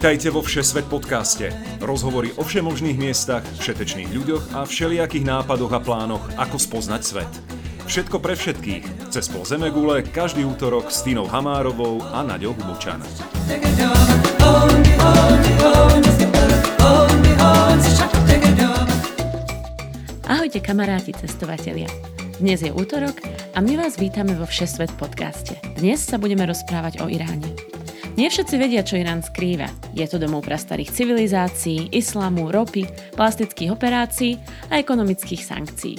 Vítajte vo Všesvet podcaste. Rozhovory o všemožných miestach, všetečných ľuďoch a všelijakých nápadoch a plánoch, ako spoznať svet. Všetko pre všetkých. Cez pol Zemegule každý útorok s Tínou Hamárovou a Naďou Hubučan. Ahojte kamaráti cestovatelia. Dnes je útorok a my vás vítame vo Všesvet podcaste. Dnes sa budeme rozprávať o Iráne. Nie všetci vedia, čo Irán skrýva. Je to domov prastarých civilizácií, islamu, ropy, plastických operácií a ekonomických sankcií.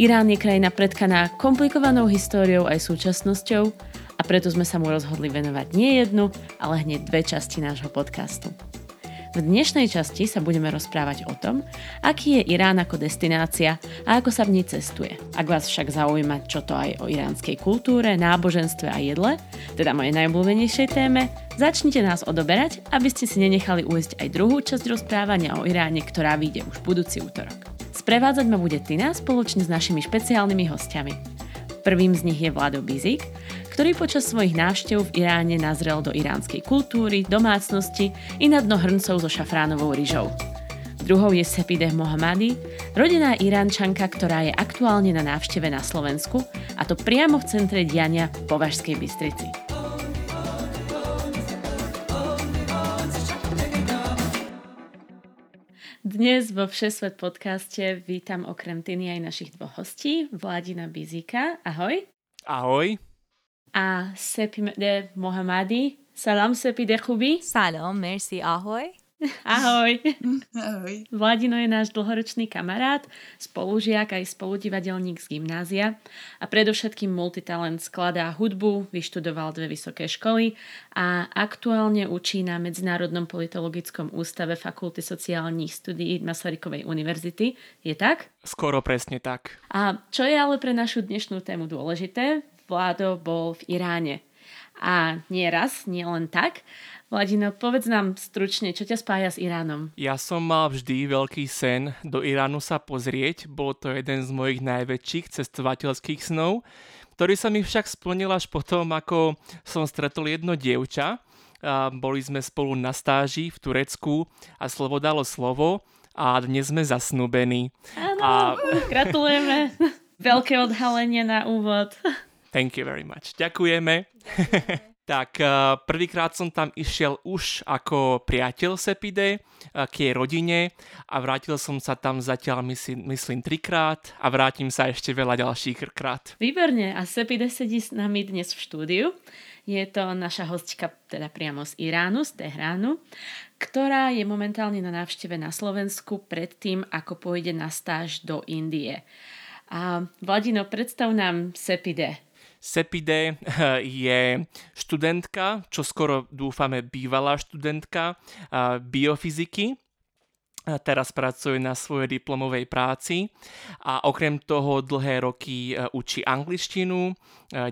Irán je krajina predkaná komplikovanou históriou aj súčasnosťou a preto sme sa mu rozhodli venovať nie jednu, ale hneď dve časti nášho podcastu. V dnešnej časti sa budeme rozprávať o tom, aký je Irán ako destinácia a ako sa v nej cestuje. Ak vás však zaujíma čo to aj o iránskej kultúre, náboženstve a jedle, teda mojej najobľúbenejšej téme, začnite nás odoberať, aby ste si nenechali ujsť aj druhú časť rozprávania o Iráne, ktorá vyjde už budúci útorok. Sprevádzať ma bude Tina spoločne s našimi špeciálnymi hostiami. Prvým z nich je Vlado Bizik, ktorý počas svojich návštev v Iráne nazrel do iránskej kultúry, domácnosti i na dno hrncov so šafránovou ryžou. Druhou je Sepideh Mohamadi, rodená Iránčanka, ktorá je aktuálne na návšteve na Slovensku, a to priamo v centre diania v Považskej Bystrici. Dnes vo Všesvet podcaste vítam okrem Tiny aj našich dvoch hostí, Vladina Bizika. Ahoj. Ahoj. A Sepide Mohamadi. Salam Sepide Chubi. Salam, merci, ahoj. Ahoj. Ahoj. Vladino je náš dlhoročný kamarát, spolužiak aj spoludivadelník z gymnázia a predovšetkým multitalent skladá hudbu, vyštudoval dve vysoké školy a aktuálne učí na Medzinárodnom politologickom ústave Fakulty sociálnych studií Masarykovej univerzity. Je tak? Skoro presne tak. A čo je ale pre našu dnešnú tému dôležité? Vlado bol v Iráne. A nie raz, nie len tak. Vladino, povedz nám stručne, čo ťa spája s Iránom? Ja som mal vždy veľký sen do Iránu sa pozrieť. Bol to jeden z mojich najväčších cestovateľských snov, ktorý sa mi však splnil až potom, ako som stretol jedno dievča. A boli sme spolu na stáži v Turecku a slovo dalo slovo a dnes sme zasnúbení. Áno, a... gratulujeme. Veľké odhalenie na úvod. Thank you very much. Ďakujeme. tak eh, prvýkrát som tam išiel už ako priateľ Sepide eh, k jej rodine a vrátil som sa tam zatiaľ myslím, myslím trikrát a vrátim sa ešte veľa ďalších krát. Výborne a Sepide sedí s nami dnes v štúdiu. Je to naša hostka teda priamo z Iránu, z Tehránu, ktorá je momentálne na návšteve na Slovensku predtým, ako pôjde na stáž do Indie. A Vladino, predstav nám Sepide. Sepide je študentka, čo skoro dúfame bývalá študentka biofyziky. Teraz pracuje na svojej diplomovej práci a okrem toho dlhé roky e, učí angličtinu,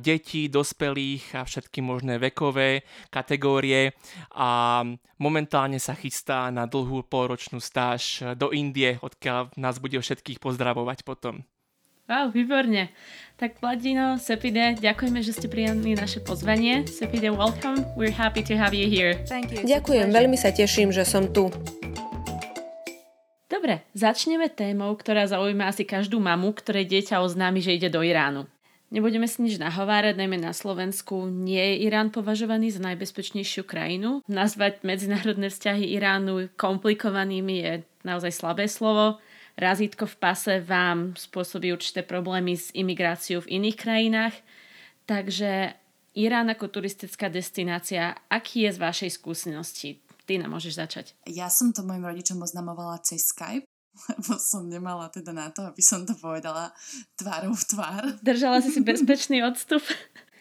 detí, dospelých a všetky možné vekové kategórie a momentálne sa chystá na dlhú polročnú stáž do Indie, odkiaľ nás bude všetkých pozdravovať potom. Wow, výborne. Tak Vladino, Sepide, ďakujeme, že ste prijali naše pozvanie. Sepide, welcome. We're happy to have you here. Thank you. Ďakujem, veľmi sa teším, že som tu. Dobre, začneme témou, ktorá zaujíma asi každú mamu, ktoré dieťa oznámi, že ide do Iránu. Nebudeme si nič nahovárať, najmä na Slovensku nie je Irán považovaný za najbezpečnejšiu krajinu. Nazvať medzinárodné vzťahy Iránu komplikovanými je naozaj slabé slovo razítko v pase vám spôsobí určité problémy s imigráciou v iných krajinách. Takže Irán ako turistická destinácia, aký je z vašej skúsenosti? Nám môžeš začať. Ja som to mojim rodičom oznamovala cez Skype, lebo som nemala teda na to, aby som to povedala tvárou v tvár. Držala si si bezpečný odstup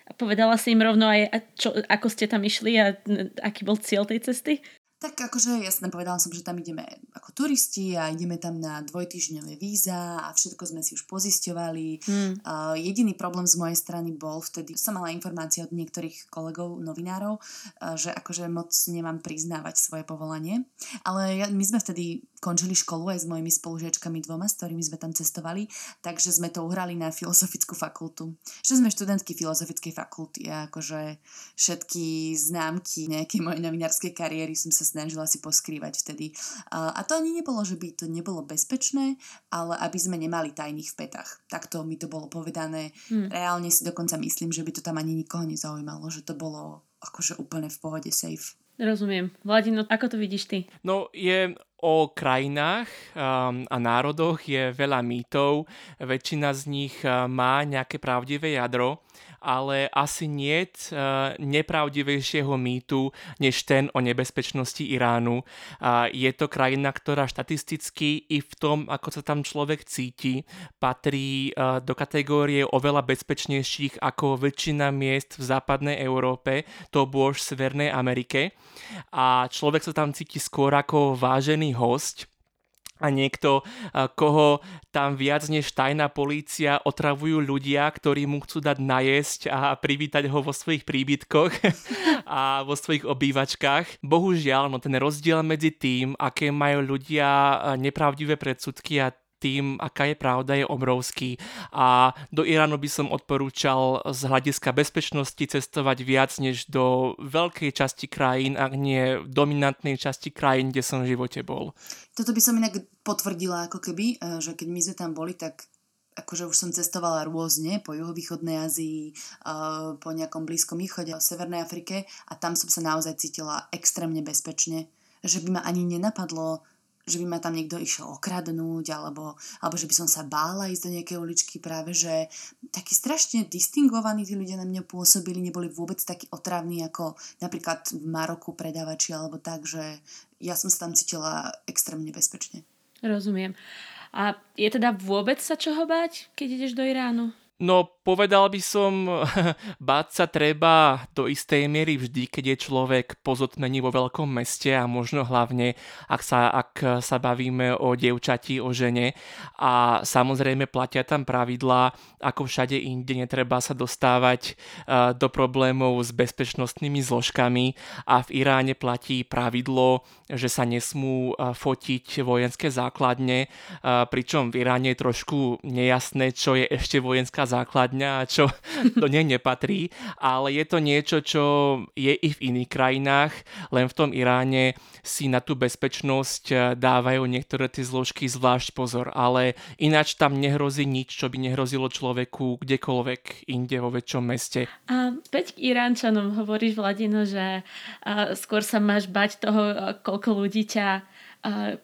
a povedala si im rovno aj, čo, ako ste tam išli a aký bol cieľ tej cesty? Tak akože jasne povedala som, že tam ideme ako turisti a ideme tam na dvojtýždňové víza a všetko sme si už pozisťovali. Hmm. Uh, jediný problém z mojej strany bol vtedy, som mala informácie od niektorých kolegov, novinárov, uh, že akože moc nemám priznávať svoje povolanie. Ale ja, my sme vtedy končili školu aj s mojimi spolužiačkami dvoma, s ktorými sme tam cestovali, takže sme to uhrali na filozofickú fakultu. Že sme študentky filozofickej fakulty a akože všetky známky nejakej mojej novinárskej kariéry som sa snažila si poskrývať vtedy. A to ani nebolo, že by to nebolo bezpečné, ale aby sme nemali tajných v petách. Takto mi to bolo povedané. Hmm. Reálne si dokonca myslím, že by to tam ani nikoho nezaujímalo, že to bolo akože úplne v pohode safe. Rozumiem. Vladino, ako to vidíš ty? No je o krajinách um, a národoch je veľa mýtov. Väčšina z nich uh, má nejaké pravdivé jadro ale asi nie uh, nepravdivejšieho mýtu než ten o nebezpečnosti Iránu. Je to krajina, ktorá štatisticky i v tom, ako sa tam človek cíti, patrí uh, do kategórie oveľa bezpečnejších ako väčšina miest v západnej Európe, to bôž v Severnej Amerike. A človek sa tam cíti skôr ako vážený host, a niekto, koho tam viac než tajná polícia otravujú ľudia, ktorí mu chcú dať najesť a privítať ho vo svojich príbytkoch a vo svojich obývačkách. Bohužiaľ, no ten rozdiel medzi tým, aké majú ľudia nepravdivé predsudky a tým, aká je pravda, je obrovský. A do Iránu by som odporúčal z hľadiska bezpečnosti cestovať viac než do veľkej časti krajín, ak nie dominantnej časti krajín, kde som v živote bol. Toto by som inak potvrdila, ako keby, e, že keď my sme tam boli, tak akože už som cestovala rôzne po juhovýchodnej Ázii, e, po nejakom Blízkom východe, v Severnej Afrike a tam som sa naozaj cítila extrémne bezpečne, že by ma ani nenapadlo že by ma tam niekto išiel okradnúť, alebo, alebo že by som sa bála ísť do nejakej uličky práve, že takí strašne distingovaní tí ľudia na mňa pôsobili, neboli vôbec takí otravní ako napríklad v Maroku predávači alebo tak, že ja som sa tam cítila extrémne bezpečne. Rozumiem. A je teda vôbec sa čoho báť, keď ideš do Iránu? No, povedal by som, báť sa treba do istej miery vždy, keď je človek pozotmení vo veľkom meste a možno hlavne, ak sa, ak sa bavíme o dievčati, o žene. A samozrejme platia tam pravidlá, ako všade inde, netreba sa dostávať uh, do problémov s bezpečnostnými zložkami a v Iráne platí pravidlo, že sa nesmú uh, fotiť vojenské základne, uh, pričom v Iráne je trošku nejasné, čo je ešte vojenská základňa a čo do nej nepatrí, ale je to niečo, čo je i v iných krajinách, len v tom Iráne si na tú bezpečnosť eh, dávajú niektoré tie zložky zvlášť pozor, ale ináč tam nehrozí nič, čo by nehrozilo človeku kdekoľvek inde vo väčšom meste. A späť k Iránčanom hovoríš, Vladino, že skôr sa máš bať toho, koľko ľudí ťa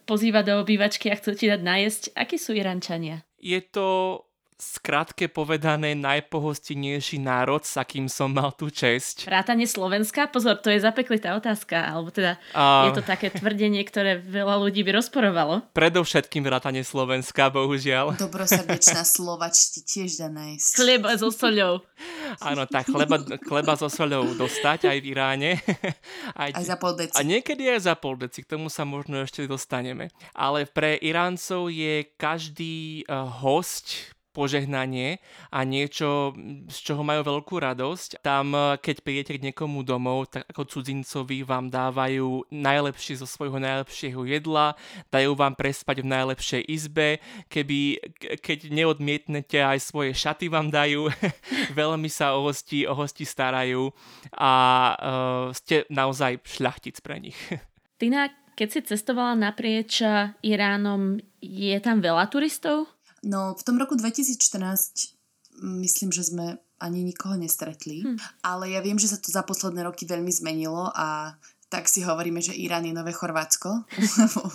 pozýva do obývačky a chcú ti dať najesť. Akí sú Iránčania? Je to skrátke povedané najpohostinejší národ, s akým som mal tú česť. Vrátanie Slovenska? Pozor, to je zapeklitá otázka, alebo teda uh, je to také tvrdenie, ktoré veľa ľudí by rozporovalo. Predovšetkým vrátanie Slovenska, bohužiaľ. Dobrosrdečná Slovač ti tiež dá nájsť. Chleba so soľou. Áno, tak chleba, chleba so soľou dostať aj v Iráne. Aj, aj za pol deci. A niekedy aj za pol deci, k tomu sa možno ešte dostaneme. Ale pre Iráncov je každý uh, host požehnanie a niečo, z čoho majú veľkú radosť. Tam, keď prídete k niekomu domov, tak ako cudzincovi vám dávajú najlepšie zo svojho najlepšieho jedla, dajú vám prespať v najlepšej izbe, keby, keď neodmietnete aj svoje šaty vám dajú, veľmi sa o hosti, o hosti starajú a uh, ste naozaj šľachtic pre nich. Tina, keď si cestovala naprieč Iránom, je tam veľa turistov? No v tom roku 2014 myslím, že sme ani nikoho nestretli, hm. ale ja viem, že sa to za posledné roky veľmi zmenilo a tak si hovoríme, že Irán je nové Chorvátsko,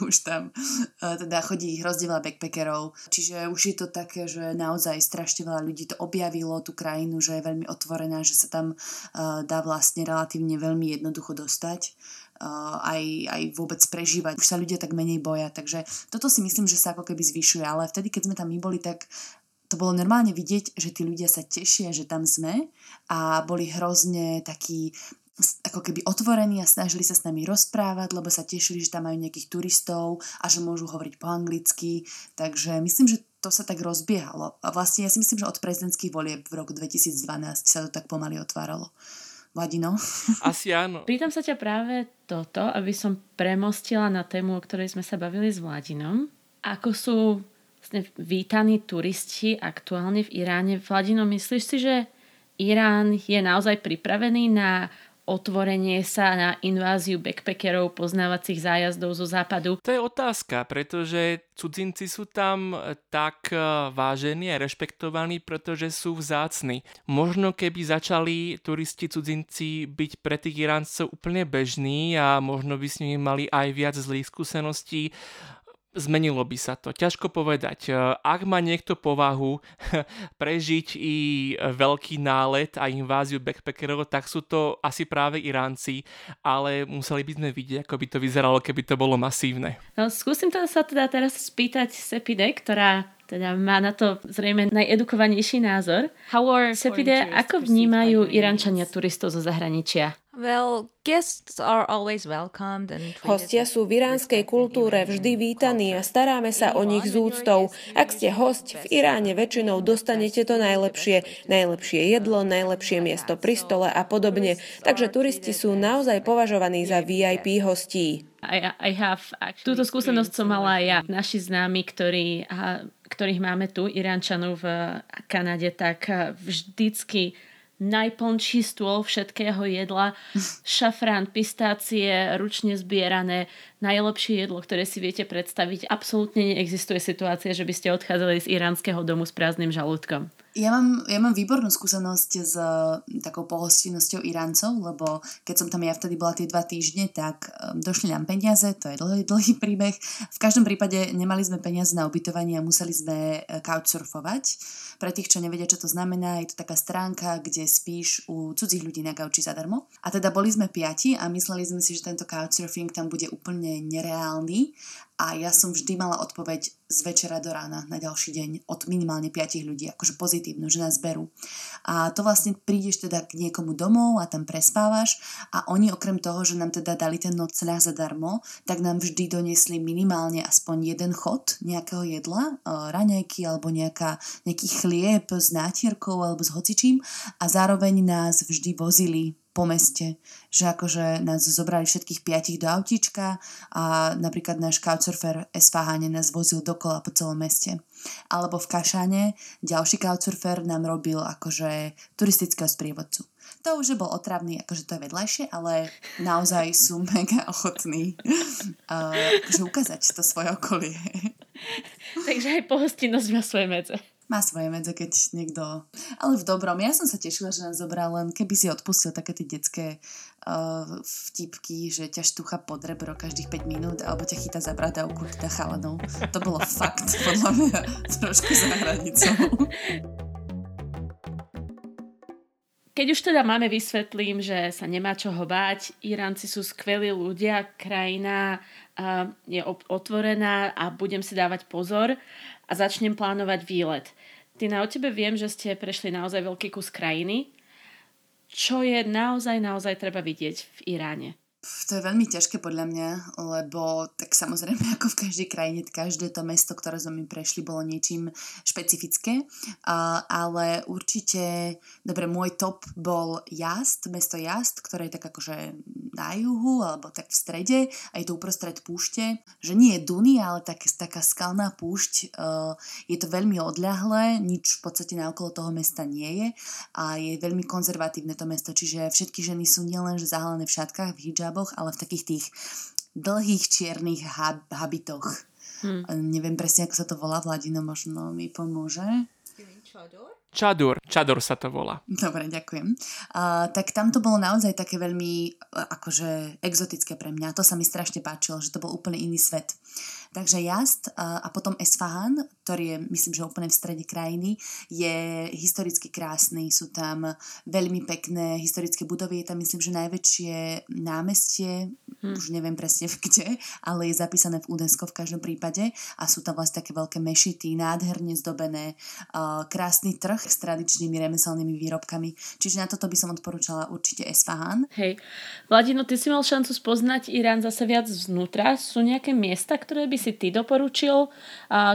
už tam uh, teda chodí hrozne veľa backpackerov, čiže už je to také, že naozaj strašne veľa ľudí to objavilo, tú krajinu, že je veľmi otvorená, že sa tam uh, dá vlastne relatívne veľmi jednoducho dostať aj, aj vôbec prežívať. Už sa ľudia tak menej boja, takže toto si myslím, že sa ako keby zvyšuje, ale vtedy, keď sme tam my boli, tak to bolo normálne vidieť, že tí ľudia sa tešia, že tam sme a boli hrozne takí ako keby otvorení a snažili sa s nami rozprávať, lebo sa tešili, že tam majú nejakých turistov a že môžu hovoriť po anglicky. Takže myslím, že to sa tak rozbiehalo. A vlastne ja si myslím, že od prezidentských volieb v roku 2012 sa to tak pomaly otváralo. Vladino? Asi áno. Pýtam sa ťa práve toto, aby som premostila na tému, o ktorej sme sa bavili s Vladinom. Ako sú vlastne vítaní turisti aktuálne v Iráne? Vladino, myslíš si, že Irán je naozaj pripravený na otvorenie sa na inváziu backpackerov, poznávacích zájazdov zo západu? To je otázka, pretože cudzinci sú tam tak e, vážení a rešpektovaní, pretože sú vzácni. Možno keby začali turisti cudzinci byť pre tých Iráncov úplne bežní a možno by s nimi mali aj viac zlých skúseností, zmenilo by sa to. Ťažko povedať. E, ak má niekto povahu prežiť i veľký nálet a inváziu backpackerov, tak sú to asi práve Iránci, ale museli by sme vidieť, ako by to vyzeralo, keby to bolo masívne. No, skúsim to sa teda teraz spýtať Sepide, ktorá teda má na to zrejme najedukovanejší názor. How are Sepide, ako vnímajú Iránčania turistov zo zahraničia? Well, guests are always welcomed and Hostia sú v iránskej kultúre vždy vítaní a staráme sa o nich s úctou. Ak ste host, v Iráne väčšinou dostanete to najlepšie. Najlepšie jedlo, najlepšie miesto pri stole a podobne. Takže turisti sú naozaj považovaní za VIP hostí. I, I have Túto skúsenosť som mala aj ja. Naši známi, ktorí, ktorých máme tu, Iránčanov v Kanade, tak vždycky najplnší stôl všetkého jedla, šafrán, pistácie, ručne zbierané, najlepšie jedlo, ktoré si viete predstaviť. Absolútne neexistuje situácia, že by ste odchádzali z iránskeho domu s prázdnym žalúdkom. Ja mám, ja mám výbornú skúsenosť s takou pohostinnosťou Iráncov, lebo keď som tam ja vtedy bola tie dva týždne, tak um, došli nám peniaze, to je dlhý, dlhý príbeh. V každom prípade nemali sme peniaze na ubytovanie a museli sme e, couchsurfovať. Pre tých, čo nevedia, čo to znamená, je to taká stránka, kde spíš u cudzích ľudí na gauči zadarmo. A teda boli sme piati a mysleli sme si, že tento couchsurfing tam bude úplne nereálny a ja som vždy mala odpoveď z večera do rána na ďalší deň od minimálne 5 ľudí, akože pozitívnu, že nás berú. A to vlastne prídeš teda k niekomu domov a tam prespávaš a oni okrem toho, že nám teda dali ten nocľah zadarmo, tak nám vždy doniesli minimálne aspoň jeden chod nejakého jedla, raňajky alebo nejaká, nejaký chlieb s nátierkou alebo s hocičím a zároveň nás vždy vozili po meste, že akože nás zobrali všetkých piatich do autíčka a napríklad náš couchsurfer Esfahane nás vozil dokola po celom meste. Alebo v Kašane ďalší couchsurfer nám robil akože turistického sprievodcu. To už bol otravný, akože to je vedľajšie, ale naozaj sú mega ochotní uh, akože ukázať to svoje okolie. Takže aj pohostinnosť má svoje medze má svoje medze, keď niekto... Ale v dobrom. Ja som sa tešila, že nás zobral len keby si odpustil také tie detské uh, vtipky, že ťa štúcha pod rebro každých 5 minút alebo ťa chytá za bradavku teda chalanou. To bolo fakt podľa mňa trošku za hranicou. Keď už teda máme, vysvetlím, že sa nemá čoho báť. Iránci sú skvelí ľudia, krajina uh, je otvorená a budem si dávať pozor a začnem plánovať výlet. Ty o tebe viem, že ste prešli naozaj veľký kus krajiny. Čo je naozaj, naozaj treba vidieť v Iráne? To je veľmi ťažké podľa mňa, lebo tak samozrejme ako v každej krajine, každé to mesto, ktoré sme my prešli, bolo niečím špecifické, uh, ale určite, dobre, môj top bol Jast, mesto Jast, ktoré je tak akože na juhu, alebo tak v strede a je to uprostred púšte, že nie je Duny, ale tak, taká skalná púšť, uh, je to veľmi odľahlé, nič v podstate na okolo toho mesta nie je a je veľmi konzervatívne to mesto, čiže všetky ženy sú nielen zahalené v šatkách, v hijab, hijaboch, ale v takých tých dlhých čiernych hab- habitoch. Hmm. Neviem presne, ako sa to volá, Vladino možno mi pomôže. Čadur, čadur sa to volá. Dobre, ďakujem. Uh, tak tam to bolo naozaj také veľmi uh, akože exotické pre mňa. To sa mi strašne páčilo, že to bol úplne iný svet. Takže Jast uh, a potom Esfahan, ktorý je, myslím, že úplne v strede krajiny, je historicky krásny. Sú tam veľmi pekné historické budovy. Je tam, myslím, že najväčšie námestie, hmm. už neviem presne kde, ale je zapísané v UNESCO v každom prípade a sú tam vlastne také veľké mešity, nádherne zdobené, krásny trh s tradičnými remeselnými výrobkami. Čiže na toto by som odporúčala určite Esfahan. Hej. Vladino, ty si mal šancu spoznať Irán zase viac znútra. Sú nejaké miesta, ktoré by si ty doporučil?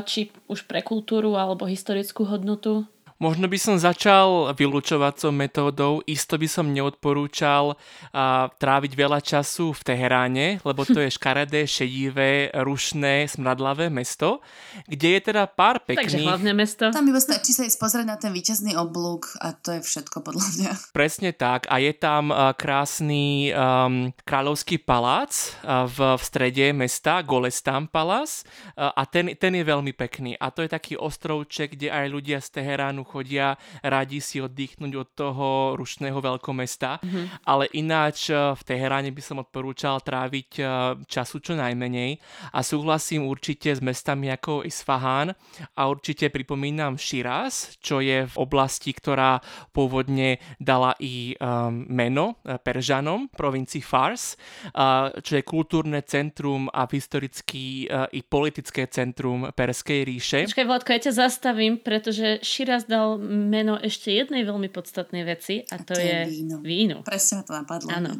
Či už pre kultúru alebo historickú hodnotu? Možno by som začal vylúčovacou metódou, isto by som neodporúčal uh, tráviť veľa času v Teheráne, lebo to je škaredé, šedivé, rušné, smradlavé mesto, kde je teda pár pekných... Takže hlavné mesto. Tam iba stačí sa ísť pozrieť na ten víťazný oblúk a to je všetko podľa mňa. Presne tak a je tam krásny um, kráľovský palác v, v strede mesta, Golestan Palác uh, a ten, ten je veľmi pekný a to je taký ostrovček, kde aj ľudia z Teheránu chodia radi si oddychnúť od toho rušného veľkomesta, mm-hmm. ale ináč eh, v Teheráne by som odporúčal tráviť eh, času čo najmenej a súhlasím určite s mestami ako Isfahan a určite pripomínam Shiraz, čo je v oblasti, ktorá pôvodne dala i um, meno Peržanom, provincii Fars, uh, čo je kultúrne centrum a historický uh, i politické centrum Perskej ríše. Počkaj, Vladko, ja ťa zastavím, pretože Shiraz dal dal meno ešte jednej veľmi podstatnej veci a to, a to je, je víno. víno. Presne ma to napadlo. Áno.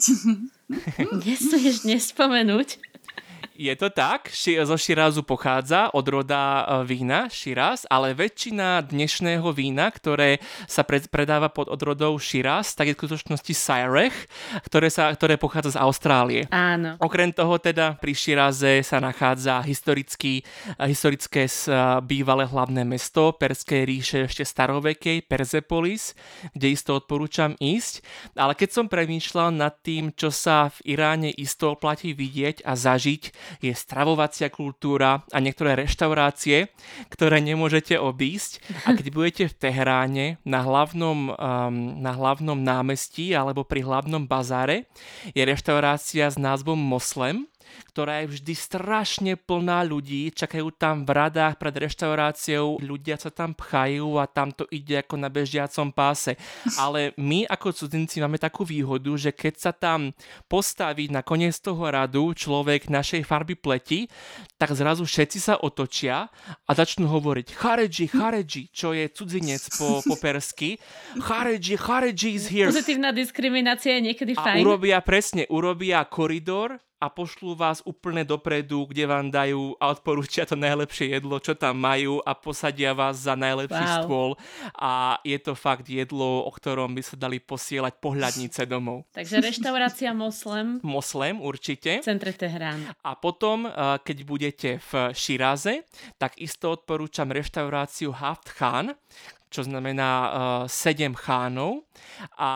Nesmieš nespomenúť je to tak, zo Širázu pochádza od roda e, vína Širáz, ale väčšina dnešného vína, ktoré sa predáva pod odrodou Širáz, tak je v skutočnosti Syrech, ktoré, sa, ktoré pochádza z Austrálie. Áno. Okrem toho teda pri Širáze sa nachádza historický, e, historické e, bývalé hlavné mesto Perskej ríše ešte starovekej, Persepolis, kde isto odporúčam ísť. Ale keď som premýšľal nad tým, čo sa v Iráne isto oplatí vidieť a zažiť, je stravovacia kultúra a niektoré reštaurácie, ktoré nemôžete obísť. A keď budete v Teheráne na hlavnom, um, na hlavnom námestí alebo pri hlavnom bazáre, je reštaurácia s názvom Moslem, ktorá je vždy strašne plná ľudí, čakajú tam v radách pred reštauráciou, ľudia sa tam pchajú a tam to ide ako na bežiacom páse. Ale my ako cudzinci máme takú výhodu, že keď sa tam postaví na koniec toho radu človek našej farby pleti, tak zrazu všetci sa otočia a začnú hovoriť Chareji, Chareji, čo je cudzinec po, po persky. Chareji, Chareji is here. Pozitívna diskriminácia je niekedy fajn. A urobia presne, urobia koridor a pošlú vás úplne dopredu, kde vám dajú a odporúčia to najlepšie jedlo, čo tam majú a posadia vás za najlepší wow. stôl a je to fakt jedlo, o ktorom by sa dali posielať pohľadnice domov. Takže reštaurácia Moslem. Moslem určite. V centre Tehrán. A potom, eh, keď budete v Širaze, tak isto odporúčam reštauráciu Haft Khan, čo znamená uh, eh, 7 chánov. A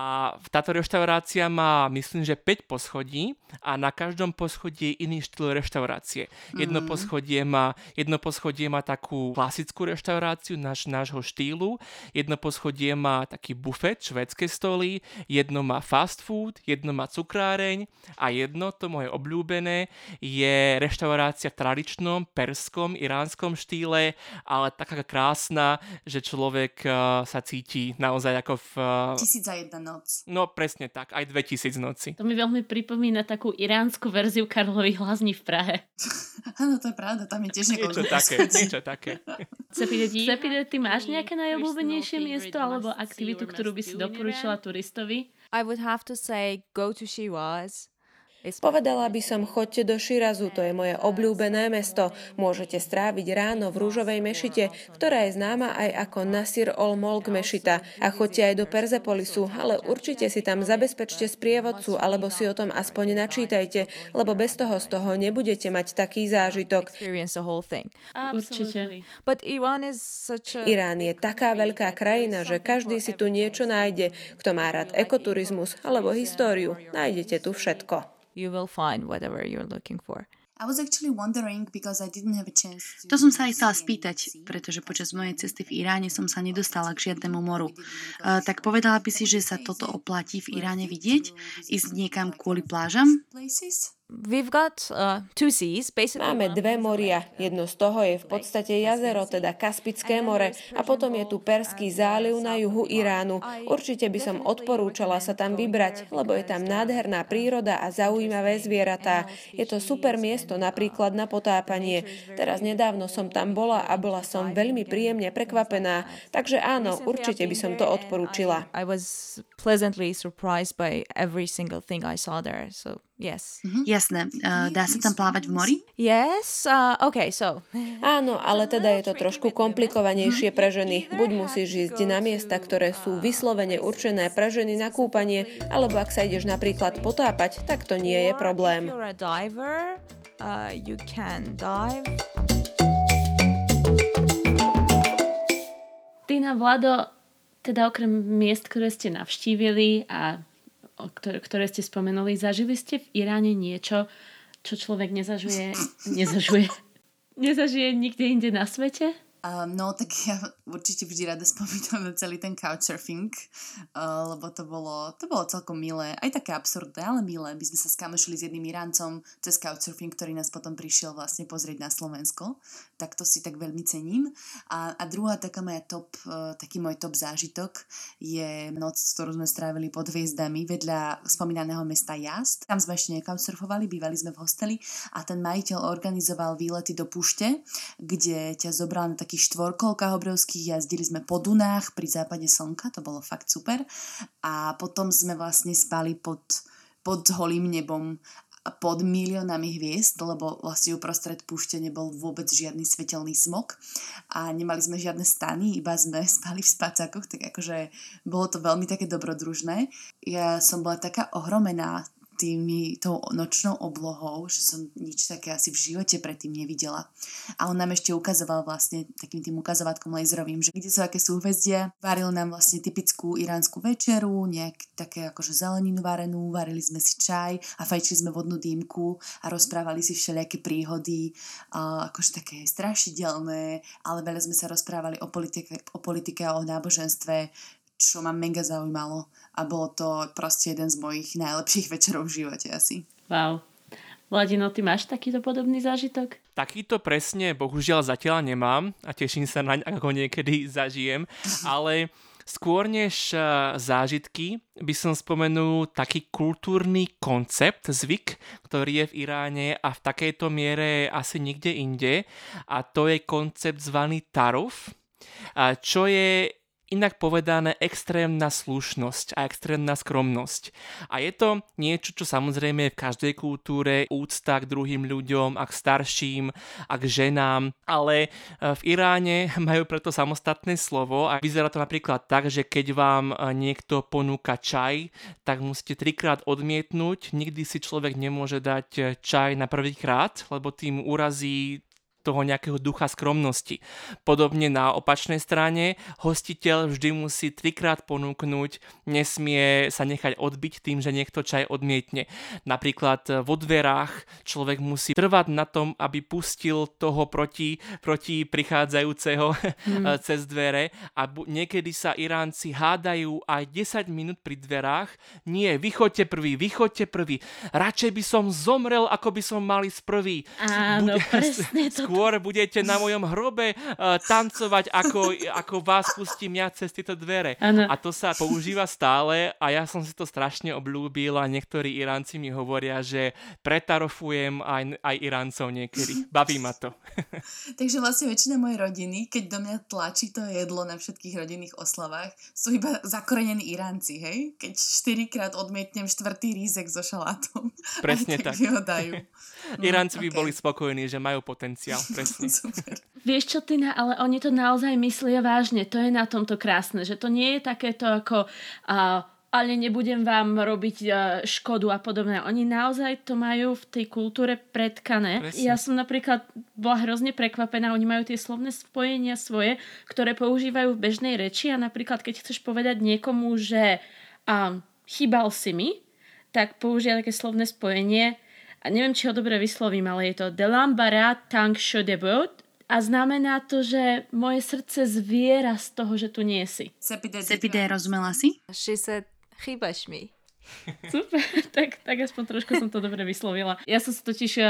táto reštaurácia má, myslím, že 5 poschodí a na každom poschodí je iný štýl reštaurácie. Mm. Jedno, mhm. poschodie má, jedno poschodie má takú klasickú reštauráciu náš, nášho štýlu, jedno poschodie má taký bufet, švedské stoly, jedno má fast food, jedno má cukráreň a jedno, to moje obľúbené, je reštaurácia v tradičnom perskom, iránskom štýle, ale taká krásna, že človek sa cíti naozaj ako v... Uh, Tisíc a jedna noc. No presne tak, aj 2000 noci. To mi veľmi pripomína takú iránsku verziu Karlových hlazní v Prahe. Áno, to je pravda, tam je tiež niečo také, niečo také. Cepide, ty máš nejaké najobľúbenejšie miesto alebo aktivitu, ktorú by si doporučila turistovi? I would have to say go to Shiraz. Povedala by som, choďte do Širazu, to je moje obľúbené mesto. Môžete stráviť ráno v rúžovej mešite, ktorá je známa aj ako Nasir ol Molk mešita. A choďte aj do Perzepolisu, ale určite si tam zabezpečte sprievodcu, alebo si o tom aspoň načítajte, lebo bez toho z toho nebudete mať taký zážitok. Určite. Irán je taká veľká krajina, že každý si tu niečo nájde. Kto má rád ekoturizmus alebo históriu, nájdete tu všetko you will find whatever you're looking for. To som sa aj chcela spýtať, pretože počas mojej cesty v Iráne som sa nedostala k žiadnemu moru. Uh, tak povedala by si, že sa toto oplatí v Iráne vidieť? Ísť niekam kvôli plážam? We've got, uh, two seas, Máme dve moria. Jedno z toho je v podstate jazero, teda Kaspické more, a potom je tu Perský záliv na juhu Iránu. Určite by som odporúčala sa tam vybrať, lebo je tam nádherná príroda a zaujímavé zvieratá. Je to super miesto napríklad na potápanie. Teraz nedávno som tam bola a bola som veľmi príjemne prekvapená, takže áno, určite by som to odporúčila. I was pleasantly surprised by every single thing I saw there, so Yes. Jasné. Uh, dá sa tam plávať v mori? Yes. Uh, okay, so. Áno, ale teda je to trošku komplikovanejšie pre ženy. Buď musíš ísť na miesta, ktoré sú vyslovene určené pre ženy na kúpanie, alebo ak sa ideš napríklad potápať, tak to nie je problém. Uh. Tina, Vlado, teda okrem miest, ktoré ste navštívili a ktoré, ste spomenuli, zažili ste v Iráne niečo, čo človek nezažuje, nezažuje, nezažije nikde inde na svete? Um, no, tak ja určite vždy rada spomínam na celý ten couchsurfing, uh, lebo to bolo, to bolo celkom milé, aj také absurdné, ale milé. My sme sa skamošili s jedným Iráncom cez couchsurfing, ktorý nás potom prišiel vlastne pozrieť na Slovensko, tak to si tak veľmi cením. A, a druhá taká moja top, uh, taký môj top zážitok je noc, ktorú sme strávili pod hviezdami vedľa spomínaného mesta Jast. Tam sme ešte nekouchsurfovali, bývali sme v hosteli a ten majiteľ organizoval výlety do púšte, kde ťa zobral na taký takých štvorkolkách obrovských, jazdili sme po Dunách pri západe slnka, to bolo fakt super. A potom sme vlastne spali pod, pod holým nebom pod miliónami hviezd, lebo vlastne uprostred púšte nebol vôbec žiadny svetelný smog a nemali sme žiadne stany, iba sme spali v spacákoch, tak akože bolo to veľmi také dobrodružné. Ja som bola taká ohromená tými, tou nočnou oblohou, že som nič také asi v živote predtým nevidela. A on nám ešte ukazoval vlastne takým tým ukazovatkom laserovým, že kde sú aké súhvezdia. Varil nám vlastne typickú iránsku večeru, nejak také akože zeleninu varenú, varili sme si čaj a fajčili sme vodnú dýmku a rozprávali si všelijaké príhody, a akože také strašidelné, ale veľa sme sa rozprávali o politike, o politike a o náboženstve, čo ma mega zaujímalo a bolo to proste jeden z mojich najlepších večerov v živote asi. Wow. Vladino, ty máš takýto podobný zážitok? Takýto presne bohužiaľ zatiaľ nemám a teším sa naň, ako niekedy zažijem, ale skôr než e, zážitky by som spomenul taký kultúrny koncept, zvyk, ktorý je v Iráne a v takejto miere asi nikde inde a to je koncept zvaný taruf, čo je inak povedané extrémna slušnosť a extrémna skromnosť. A je to niečo, čo samozrejme je v každej kultúre, úcta k druhým ľuďom, a k starším, a k ženám, ale e, v Iráne majú preto samostatné slovo a vyzerá to napríklad tak, že keď vám e, niekto ponúka čaj, tak musíte trikrát odmietnúť, nikdy si človek nemôže dať e, čaj na prvý krát, lebo tým urazí toho nejakého ducha skromnosti. Podobne na opačnej strane, hostiteľ vždy musí trikrát ponúknuť, nesmie sa nechať odbiť tým, že niekto čaj odmietne. Napríklad vo dverách človek musí trvať na tom, aby pustil toho proti, proti prichádzajúceho hmm. cez dvere a bu- niekedy sa Iránci hádajú aj 10 minút pri dverách. Nie, vychoďte prvý, vychoďte prvý. Radšej by som zomrel, ako by som mali z prvý. Áno, Bude, presne to skôr budete na mojom hrobe uh, tancovať, ako, ako vás pustím ja cez tieto dvere. Ano. A to sa používa stále a ja som si to strašne obľúbil a niektorí Iránci mi hovoria, že pretarofujem aj, aj Iráncov niekedy. Baví ma to. Takže vlastne väčšina mojej rodiny, keď do mňa tlačí to jedlo na všetkých rodinných oslavách, sú iba zakorenení Iránci, hej? Keď štyrikrát odmietnem štvrtý rízek so šalátom. Presne tak. tak. dajú. No, Iránci by okay. boli spokojní, že majú potenciál presne. Vieš čo, Tina, ale oni to naozaj myslia vážne. To je na tomto krásne, že to nie je takéto ako... Uh, ale nebudem vám robiť uh, škodu a podobne. Oni naozaj to majú v tej kultúre predkané. Presne. Ja som napríklad bola hrozne prekvapená. Oni majú tie slovné spojenia svoje, ktoré používajú v bežnej reči a napríklad keď chceš povedať niekomu, že uh, chýbal si mi, tak použia také slovné spojenie a neviem, či ho dobre vyslovím, ale je to Delambara Tang Shodebot a znamená to, že moje srdce zviera z toho, že tu nie si. Sepide, rozumela si? She said, chýbaš mi. Super, tak, tak aspoň trošku som to dobre vyslovila. Ja som sa totiž eh,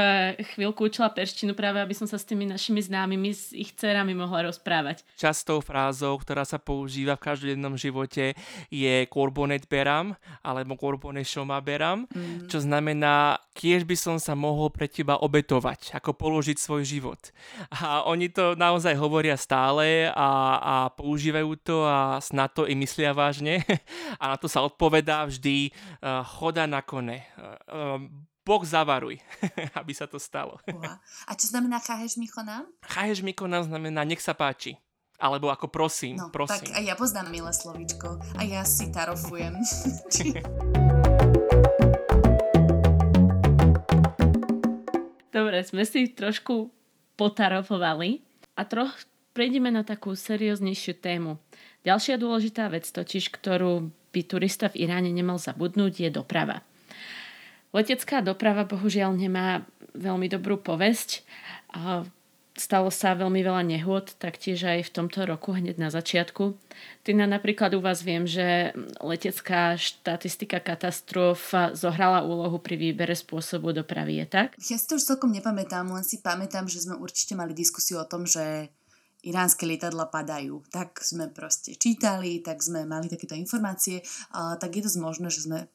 chvíľku učila perštinu práve, aby som sa s tými našimi známymi, s ich dcerami mohla rozprávať. Častou frázou, ktorá sa používa v každodennom živote je korbonet beram alebo korbonet šoma beram, mm. čo znamená, kiež by som sa mohol pre teba obetovať, ako položiť svoj život. A oni to naozaj hovoria stále a, a používajú to a snad to i myslia vážne. A na to sa odpovedá vždy choda na kone. Boh zavaruj, aby sa to stalo. Uha. A čo znamená cháheš Michonám? Cháheš Mikonám znamená nech sa páči. Alebo ako prosím, No, prosím. tak aj ja poznám milé slovíčko. A ja si tarofujem. Dobre, sme si trošku potarofovali a troch prejdeme na takú serióznejšiu tému. Ďalšia dôležitá vec totiž, ktorú by turista v Iráne nemal zabudnúť, je doprava. Letecká doprava bohužiaľ nemá veľmi dobrú povesť. Stalo sa veľmi veľa nehôd, taktiež aj v tomto roku, hneď na začiatku. Tina, napríklad u vás viem, že letecká štatistika katastrof zohrala úlohu pri výbere spôsobu dopravy, je tak? Ja si to už celkom nepamätám, len si pamätám, že sme určite mali diskusiu o tom, že iránske lietadla padajú. Tak sme proste čítali, tak sme mali takéto informácie, a tak je dosť možné, že sme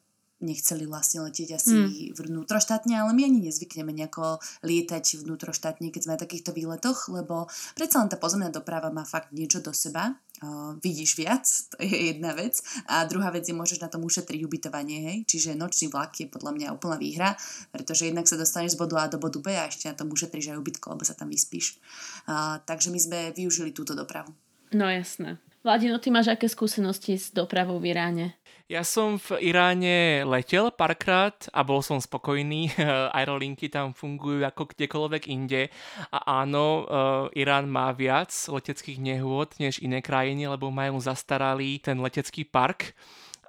nechceli vlastne letieť asi hmm. vnútroštátne, ale my ani nezvykneme nejako lietať vnútroštátne, keď sme na takýchto výletoch, lebo predsa len tá pozemná doprava má fakt niečo do seba. Vidíš viac, to je jedna vec. A druhá vec je, môžeš na tom ušetriť ubytovanie, hej. Čiže nočný vlak je podľa mňa úplná výhra, pretože jednak sa dostaneš z bodu A do bodu B a ešte na tom ušetríš aj ubytko, lebo sa tam vyspíš. Uh, takže my sme využili túto dopravu. No jasné. Vladino, ty máš aké skúsenosti s dopravou v Iráne? Ja som v Iráne letel párkrát a bol som spokojný. Aerolinky tam fungujú ako kdekoľvek inde. A áno, eh, Irán má viac leteckých nehôd než iné krajiny, lebo majú zastaralý ten letecký park.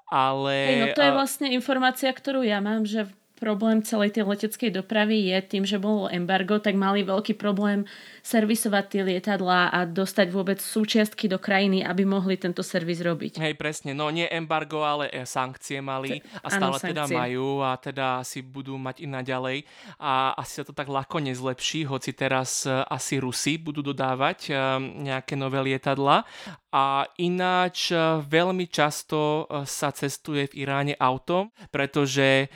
Ale... Hej, no to je eh, vlastne informácia, ktorú ja mám, že problém celej tej leteckej dopravy je tým, že bolo embargo, tak mali veľký problém servisovať tie lietadlá a dostať vôbec súčiastky do krajiny, aby mohli tento servis robiť. Hej, presne. No nie embargo, ale e, sankcie mali a stále áno, teda majú a teda asi budú mať i naďalej a asi sa to tak ľahko nezlepší, hoci teraz e, asi Rusi budú dodávať e, nejaké nové lietadla a ináč veľmi často sa cestuje v Iráne autom, pretože e,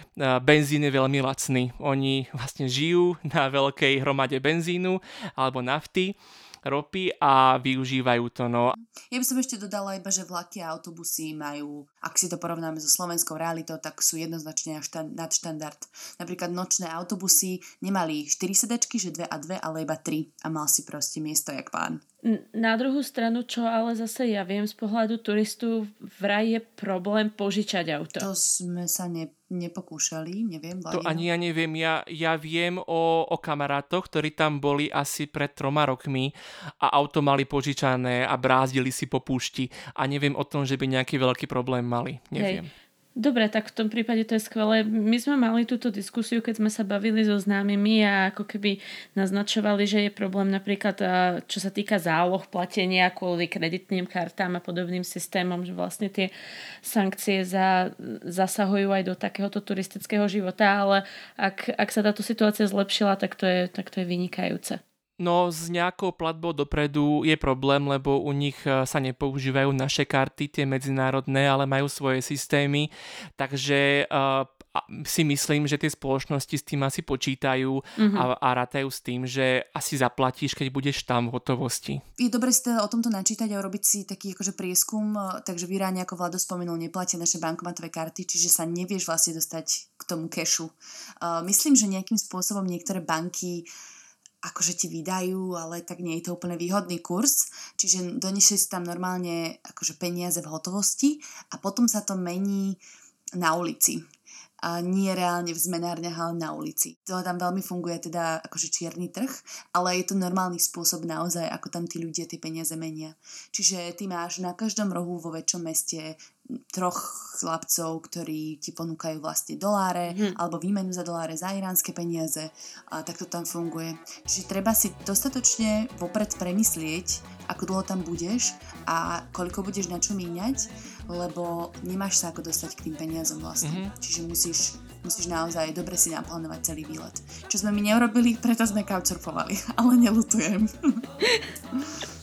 benzín je veľmi lacný. Oni vlastne žijú na veľkej hromade benzínu alebo nafty, ropy a využívajú to. No Ja by som ešte dodala iba, že vlaky a autobusy majú, ak si to porovnáme so slovenskou realitou, tak sú jednoznačne až štan- nadštandard. Napríklad nočné autobusy nemali 4 sedačky, že 2 a 2, ale iba 3 a mal si proste miesto jak pán. Na druhú stranu, čo ale zase ja viem z pohľadu turistu, vraj je problém požičať auto. To sme sa ne, nepokúšali, neviem. To Vladino. ani ja neviem, ja, ja viem o, o kamarátoch, ktorí tam boli asi pred troma rokmi a auto mali požičané a brázdili si po púšti a neviem o tom, že by nejaký veľký problém mali. Neviem. Hej. Dobre, tak v tom prípade to je skvelé. My sme mali túto diskusiu, keď sme sa bavili so známymi a ako keby naznačovali, že je problém napríklad, čo sa týka záloh platenia kvôli kreditným kartám a podobným systémom, že vlastne tie sankcie za, zasahujú aj do takéhoto turistického života, ale ak, ak sa táto situácia zlepšila, tak to je, tak to je vynikajúce. No s nejakou platbou dopredu je problém, lebo u nich e, sa nepoužívajú naše karty, tie medzinárodné, ale majú svoje systémy, takže uh, si myslím, že tie spoločnosti s tým asi počítajú mm-hmm. a, a rátajú s tým, že asi zaplatíš, keď budeš tam v hotovosti. Je dobre si teda o tomto načítať a urobiť si taký akože prieskum, e, takže v Iráne, ako Vlado spomenul, neplatia naše bankomatové karty, čiže sa nevieš vlastne dostať k tomu kešu. Uh, myslím, že nejakým spôsobom niektoré banky akože ti vydajú, ale tak nie je to úplne výhodný kurz, čiže donesieš si tam normálne akože peniaze v hotovosti a potom sa to mení na ulici a nie reálne v zmenárniach, ale na ulici. To tam veľmi funguje teda akože čierny trh, ale je to normálny spôsob naozaj, ako tam tí ľudia tie peniaze menia. Čiže ty máš na každom rohu vo väčšom meste troch chlapcov, ktorí ti ponúkajú vlastne doláre hmm. alebo výmenu za doláre za iránske peniaze a tak to tam funguje. Čiže treba si dostatočne vopred premyslieť, ako dlho tam budeš a koľko budeš na čo míňať, lebo nemáš sa ako dostať k tým peniazom vlastne. Mm-hmm. Čiže musíš, musíš naozaj dobre si naplánovať celý výlet. Čo sme my neurobili, preto sme couchsurfovali, ale nelutujem.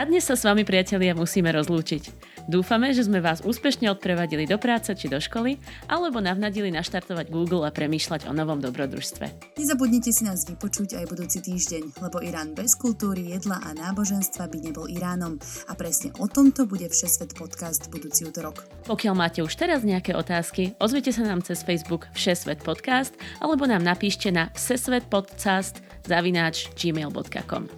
Na dnes sa s vami, priatelia, musíme rozlúčiť. Dúfame, že sme vás úspešne odprevadili do práce či do školy, alebo navnadili naštartovať Google a premýšľať o novom dobrodružstve. Nezabudnite si nás vypočuť aj budúci týždeň, lebo Irán bez kultúry, jedla a náboženstva by nebol Iránom. A presne o tomto bude Všesvet podcast budúci útorok. Pokiaľ máte už teraz nejaké otázky, ozvite sa nám cez Facebook Všesvet podcast alebo nám napíšte na všesvetpodcast zavináč gmail.com.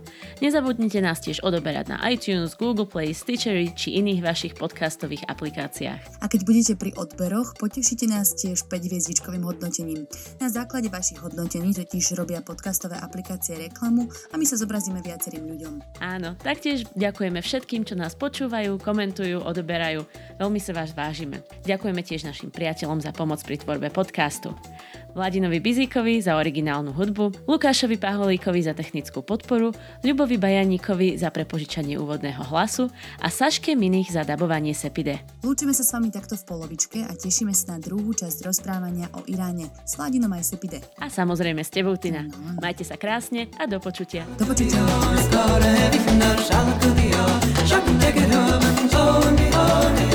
Nezabudnite nás tiež odoberať na iTunes, Google Play, Stitchery či iných vašich podcastových aplikáciách. A keď budete pri odberoch, potešite nás tiež 5 hviezdičkovým hodnotením. Na základe vašich hodnotení totiž robia podcastové aplikácie reklamu a my sa zobrazíme viacerým ľuďom. Áno, taktiež ďakujeme všetkým, čo nás počúvajú, komentujú, odoberajú. Veľmi sa vás vážime. Ďakujeme tiež našim priateľom za pomoc pri tvorbe podcastu. Vladinovi Bizíkovi za originálnu hudbu, Lukášovi Paholíkovi za technickú podporu, Ľubovi Bajaníkovi za prepožičanie úvodného hlasu a Saške Minich za dabovanie Sepide. Lúčime sa s vami takto v polovičke a tešíme sa na druhú časť rozprávania o Iráne s Vladinom aj Sepide. A samozrejme s tebou, Tina. Majte sa krásne a do počutia. Do počutia. کار حریف در شرق دیا شب نگرم تو میانی